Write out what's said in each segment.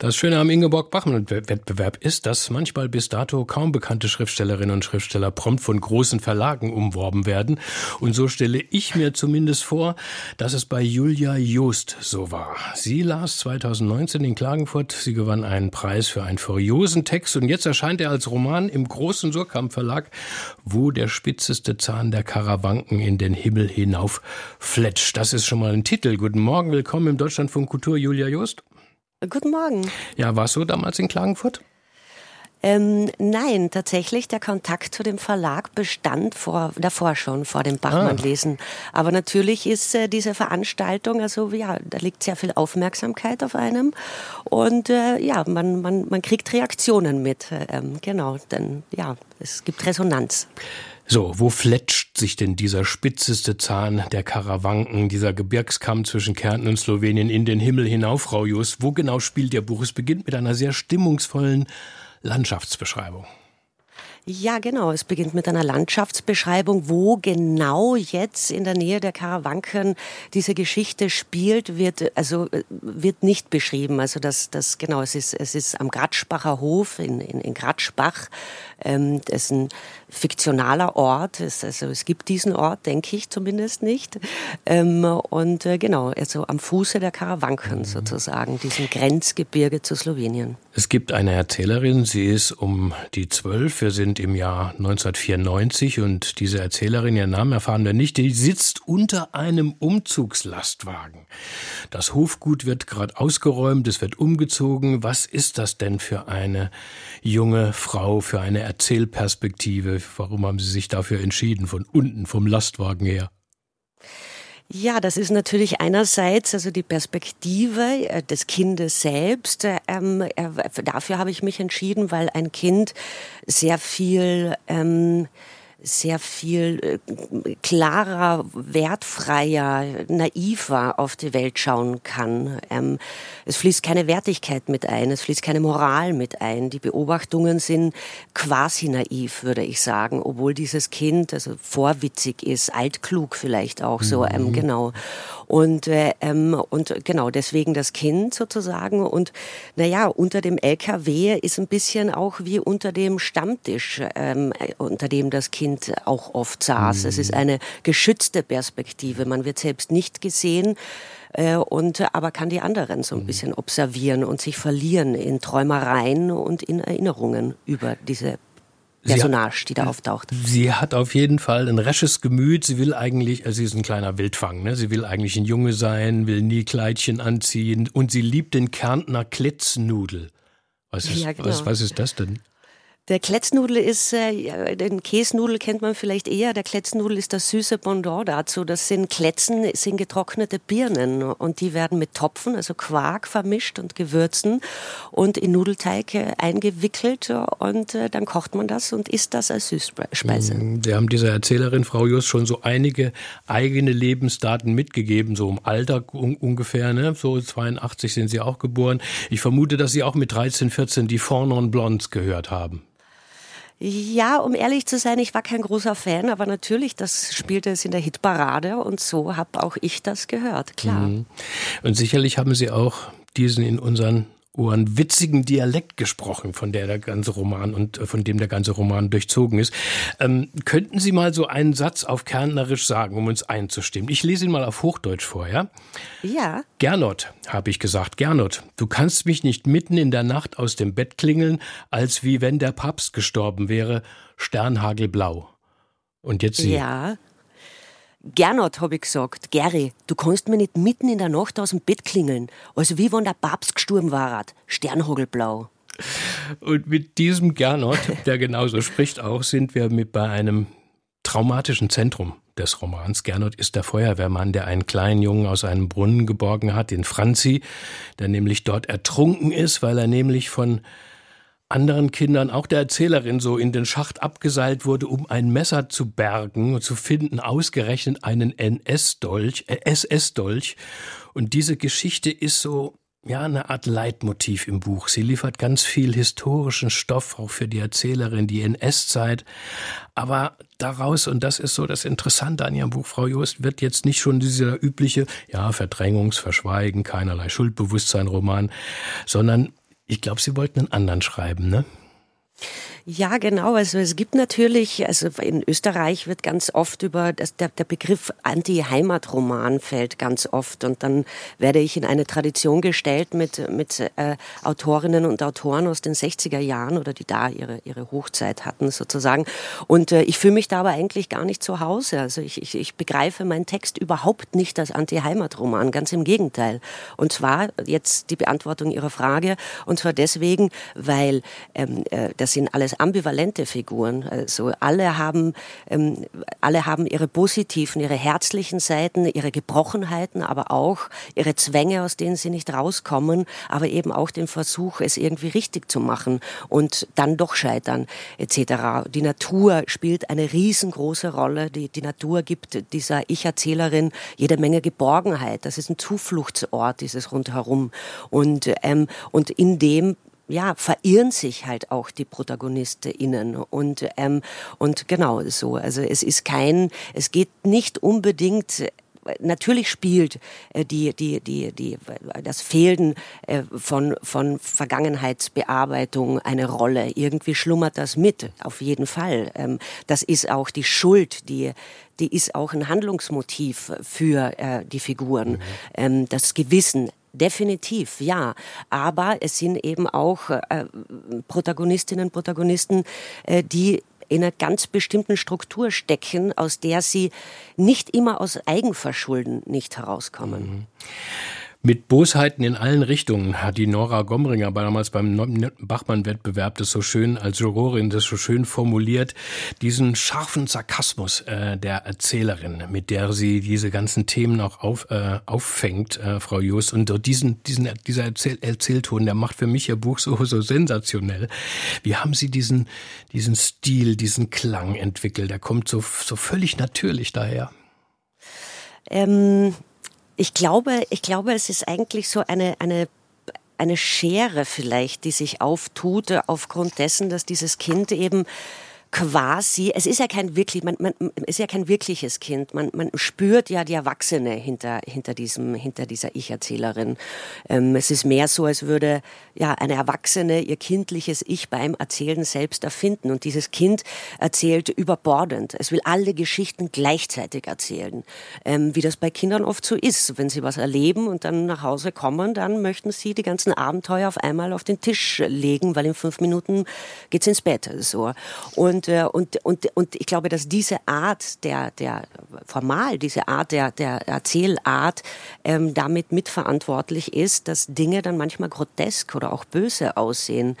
das Schöne am Ingeborg-Bachmann-Wettbewerb ist, dass manchmal bis dato kaum bekannte Schriftstellerinnen und Schriftsteller prompt von großen Verlagen umworben werden. Und so stelle ich mir zumindest vor, dass es bei Julia Joost so war. Sie las 2019 in Klagenfurt. Sie gewann einen Preis für einen furiosen Text und jetzt erscheint er als Roman im großen Surkamp Verlag, wo der spitzeste Zahn der Karawanken in den Himmel hinauf fletscht. Das ist schon mal ein Titel. Guten Morgen, willkommen im Deutschlandfunk Kultur, Julia Joost. Guten Morgen. Ja, warst du damals in Klagenfurt? Ähm, nein, tatsächlich, der Kontakt zu dem Verlag bestand vor, davor schon, vor dem Bachmann-Lesen. Ah. Aber natürlich ist äh, diese Veranstaltung, also ja, da liegt sehr viel Aufmerksamkeit auf einem. Und äh, ja, man, man, man kriegt Reaktionen mit. Äh, ähm, genau, denn ja, es gibt Resonanz. So, wo fletscht sich denn dieser spitzeste Zahn der Karawanken, dieser Gebirgskamm zwischen Kärnten und Slowenien in den Himmel hinauf, Frau Just? Wo genau spielt Ihr Buch? Es beginnt mit einer sehr stimmungsvollen Landschaftsbeschreibung. Ja, genau. Es beginnt mit einer Landschaftsbeschreibung, wo genau jetzt in der Nähe der Karawanken diese Geschichte spielt, wird also wird nicht beschrieben. Also das, das genau, es ist es ist am Gratschbacher Hof in, in, in Gratschbach. Ähm, das ist ein fiktionaler Ort. Es, also es gibt diesen Ort, denke ich zumindest nicht. Ähm, und äh, genau, also am Fuße der Karawanken mhm. sozusagen, diesem Grenzgebirge zu Slowenien. Es gibt eine Erzählerin, sie ist um die zwölf. Wir sind im Jahr 1994 und diese Erzählerin, ihren Namen erfahren wir nicht, die sitzt unter einem Umzugslastwagen. Das Hofgut wird gerade ausgeräumt, es wird umgezogen. Was ist das denn für eine junge Frau, für eine Erzählperspektive? Warum haben Sie sich dafür entschieden, von unten vom Lastwagen her? Ja, das ist natürlich einerseits also die Perspektive äh, des Kindes selbst. Ähm, dafür habe ich mich entschieden, weil ein Kind sehr viel ähm, sehr viel äh, klarer, wertfreier, naiver auf die Welt schauen kann. Ähm, es fließt keine Wertigkeit mit ein, es fließt keine Moral mit ein. Die Beobachtungen sind quasi naiv, würde ich sagen, obwohl dieses Kind also vorwitzig ist, altklug vielleicht auch so, ähm, mhm. genau. Und, äh, ähm, und genau, deswegen das Kind sozusagen. Und naja, unter dem LKW ist ein bisschen auch wie unter dem Stammtisch, ähm, unter dem das Kind auch oft saß. Mhm. Es ist eine geschützte Perspektive. Man wird selbst nicht gesehen äh, und aber kann die anderen so ein mhm. bisschen observieren und sich verlieren in Träumereien und in Erinnerungen über diese Personage, die da auftaucht. Sie hat auf jeden Fall ein resches Gemüt. Sie will eigentlich, also sie ist ein kleiner Wildfang, ne? Sie will eigentlich ein Junge sein, will nie Kleidchen anziehen und sie liebt den Kärntner Kletznudel. Was ist, ja, genau. was, was ist das denn? Der Kletznudel ist, äh, den Käsnudel kennt man vielleicht eher. Der Kletznudel ist das süße Pendant dazu. Das sind Kletzen, sind getrocknete Birnen und die werden mit Topfen, also Quark vermischt und Gewürzen und in Nudelteig äh, eingewickelt und äh, dann kocht man das und isst das als Süßspeise. Mm, Sie haben dieser Erzählerin, Frau Just, schon so einige eigene Lebensdaten mitgegeben, so im Alter ungefähr, ne? So 82 sind Sie auch geboren. Ich vermute, dass Sie auch mit 13, 14 die Fornon Blondes gehört haben. Ja, um ehrlich zu sein, ich war kein großer Fan, aber natürlich, das spielte es in der Hitparade und so habe auch ich das gehört, klar. Mhm. Und sicherlich haben Sie auch diesen in unseren Ohren witzigen Dialekt gesprochen, von der der ganze Roman und äh, von dem der ganze Roman durchzogen ist. Ähm, könnten Sie mal so einen Satz auf Kärntnerisch sagen, um uns einzustimmen? Ich lese ihn mal auf Hochdeutsch vor, ja? Ja. Gernot, habe ich gesagt. Gernot, du kannst mich nicht mitten in der Nacht aus dem Bett klingeln, als wie wenn der Papst gestorben wäre, Sternhagelblau. Und jetzt Sie. Ja. Gernot, hab ich gesagt, Gary, du kannst mir nicht mitten in der Nacht aus dem Bett klingeln. Also wie wenn der Papst gestorben war. Sternhagelblau. Und mit diesem Gernot, der genauso spricht auch, sind wir mit bei einem traumatischen Zentrum des Romans. Gernot ist der Feuerwehrmann, der einen kleinen Jungen aus einem Brunnen geborgen hat, den Franzi, der nämlich dort ertrunken ist, weil er nämlich von anderen Kindern, auch der Erzählerin, so in den Schacht abgeseilt wurde, um ein Messer zu bergen und zu finden, ausgerechnet einen NS-Dolch, äh, SS-Dolch. Und diese Geschichte ist so ja, eine Art Leitmotiv im Buch. Sie liefert ganz viel historischen Stoff, auch für die Erzählerin, die NS-Zeit. Aber daraus, und das ist so das Interessante an Ihrem Buch, Frau Jost, wird jetzt nicht schon dieser übliche, ja, Verdrängungs-, Verschweigen, keinerlei Schuldbewusstsein-Roman, sondern ich glaube, Sie wollten einen anderen schreiben, ne? Ja, genau. Also es gibt natürlich, also in Österreich wird ganz oft über das, der, der Begriff Anti-Heimat-Roman fällt ganz oft und dann werde ich in eine Tradition gestellt mit, mit äh, Autorinnen und Autoren aus den 60er Jahren oder die da ihre, ihre Hochzeit hatten sozusagen. Und äh, ich fühle mich da aber eigentlich gar nicht zu Hause. Also ich, ich, ich begreife meinen Text überhaupt nicht als Anti-Heimat-Roman, ganz im Gegenteil. Und zwar jetzt die Beantwortung Ihrer Frage und zwar deswegen, weil ähm, äh, das sind alles alles ambivalente Figuren. Also alle haben, ähm, alle haben ihre positiven, ihre herzlichen Seiten, ihre Gebrochenheiten, aber auch ihre Zwänge, aus denen sie nicht rauskommen, aber eben auch den Versuch, es irgendwie richtig zu machen und dann doch scheitern etc. Die Natur spielt eine riesengroße Rolle. Die, die Natur gibt dieser Ich-Erzählerin jede Menge Geborgenheit. Das ist ein Zufluchtsort, dieses Rundherum. Und, ähm, und in dem ja, verirren sich halt auch die ProtagonistInnen und, ähm, und genau so. Also es ist kein, es geht nicht unbedingt natürlich spielt äh, die, die, die, die, das Fehlen äh, von, von Vergangenheitsbearbeitung eine Rolle. Irgendwie schlummert das mit, auf jeden Fall. Ähm, das ist auch die Schuld, die, die ist auch ein Handlungsmotiv für äh, die Figuren. Mhm. Ähm, das Gewissen, Definitiv, ja. Aber es sind eben auch äh, Protagonistinnen Protagonisten, äh, die in einer ganz bestimmten Struktur stecken, aus der sie nicht immer aus Eigenverschulden nicht herauskommen. Mhm. Mit Bosheiten in allen Richtungen hat die Nora Gomringer damals beim Bachmann-Wettbewerb das so schön als Jurorin das so schön formuliert, diesen scharfen Sarkasmus äh, der Erzählerin, mit der sie diese ganzen Themen auch auf, äh, auffängt, äh, Frau Just. Und diesen, diesen, dieser Erzähl Erzählton, der macht für mich Ihr Buch so, so sensationell. Wie haben Sie diesen, diesen Stil, diesen Klang entwickelt? Der kommt so, so völlig natürlich daher. Ähm ich glaube, ich glaube, es ist eigentlich so eine, eine eine Schere vielleicht, die sich auftut aufgrund dessen, dass dieses Kind eben quasi, es ist ja kein wirklich, man, man ist ja kein wirkliches Kind. Man, man spürt ja die Erwachsene hinter, hinter diesem, hinter dieser Ich-Erzählerin. Ähm, es ist mehr so, als würde ja eine Erwachsene ihr kindliches Ich beim Erzählen selbst erfinden. Und dieses Kind erzählt überbordend. Es will alle Geschichten gleichzeitig erzählen. Ähm, wie das bei Kindern oft so ist. Wenn sie was erleben und dann nach Hause kommen, dann möchten sie die ganzen Abenteuer auf einmal auf den Tisch legen, weil in fünf Minuten geht's ins Bett. So. Und und, äh, und, und, und ich glaube, dass diese Art der, der formal, diese Art der, der Erzählart ähm, damit mitverantwortlich ist, dass Dinge dann manchmal grotesk oder auch böse aussehen,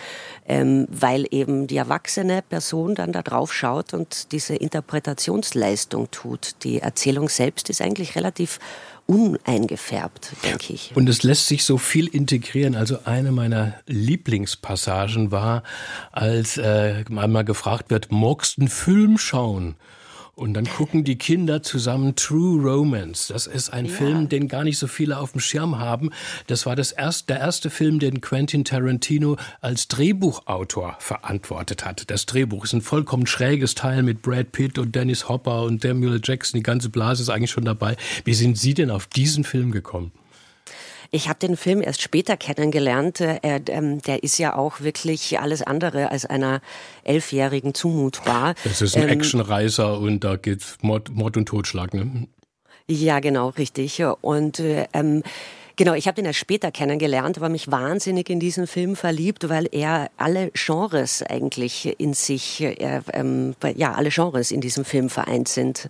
ähm, weil eben die erwachsene Person dann da drauf schaut und diese Interpretationsleistung tut. Die Erzählung selbst ist eigentlich relativ uneingefärbt, denke ich. Und es lässt sich so viel integrieren. Also eine meiner Lieblingspassagen war, als äh, einmal gefragt wird, magst du einen Film schauen? Und dann gucken die Kinder zusammen True Romance. Das ist ein ja. Film, den gar nicht so viele auf dem Schirm haben. Das war das erst, der erste Film, den Quentin Tarantino als Drehbuchautor verantwortet hat. Das Drehbuch ist ein vollkommen schräges Teil mit Brad Pitt und Dennis Hopper und Samuel Jackson. Die ganze Blase ist eigentlich schon dabei. Wie sind Sie denn auf diesen Film gekommen? Ich habe den Film erst später kennengelernt. Äh, er, ähm, der ist ja auch wirklich alles andere als einer Elfjährigen zumutbar. Das ist ein ähm, Actionreiser und da geht's Mord, Mord und Totschlag. Ne? Ja, genau, richtig. Und äh, ähm, Genau, ich habe den erst später kennengelernt, aber mich wahnsinnig in diesen Film verliebt, weil er alle Genres eigentlich in sich, äh, ähm, ja, alle Genres in diesem Film vereint sind.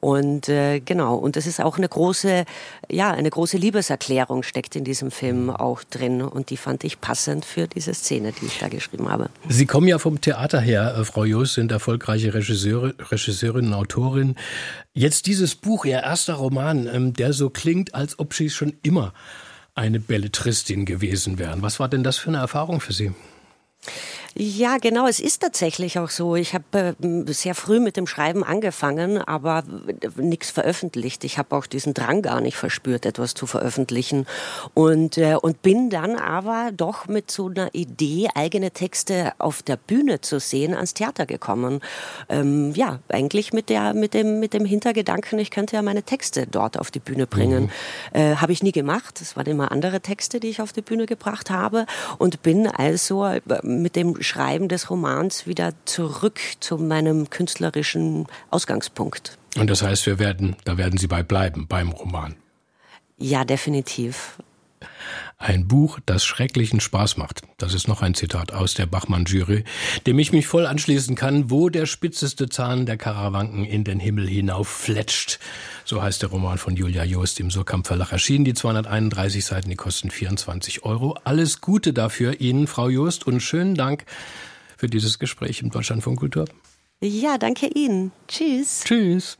Und äh, genau, und das ist auch eine große, ja, eine große Liebeserklärung steckt in diesem Film auch drin. Und die fand ich passend für diese Szene, die ich da geschrieben habe. Sie kommen ja vom Theater her, äh, Frau Jost, sind erfolgreiche Regisseure, Regisseurin und Autorin. Jetzt dieses Buch, Ihr erster Roman, ähm, der so klingt, als ob Sie schon immer eine Belletristin gewesen wären. Was war denn das für eine Erfahrung für Sie? Ja, genau. Es ist tatsächlich auch so. Ich habe äh, sehr früh mit dem Schreiben angefangen, aber nichts veröffentlicht. Ich habe auch diesen Drang gar nicht verspürt, etwas zu veröffentlichen. Und, äh, und bin dann aber doch mit so einer Idee, eigene Texte auf der Bühne zu sehen, ans Theater gekommen. Ähm, ja, eigentlich mit, der, mit, dem, mit dem Hintergedanken, ich könnte ja meine Texte dort auf die Bühne bringen. Mhm. Äh, habe ich nie gemacht. Es waren immer andere Texte, die ich auf die Bühne gebracht habe. Und bin also äh, mit dem Schreiben des Romans wieder zurück zu meinem künstlerischen Ausgangspunkt. Und das heißt, wir werden, da werden Sie bei bleiben, beim Roman. Ja, definitiv. Ein Buch, das schrecklichen Spaß macht. Das ist noch ein Zitat aus der Bachmann-Jury, dem ich mich voll anschließen kann, wo der spitzeste Zahn der Karawanken in den Himmel hinauf fletscht. So heißt der Roman von Julia Joost im Surkamp Verlag erschienen. Die 231 Seiten, die kosten 24 Euro. Alles Gute dafür Ihnen, Frau Joost, und schönen Dank für dieses Gespräch im Deutschlandfunk Kultur. Ja, danke Ihnen. Tschüss. Tschüss.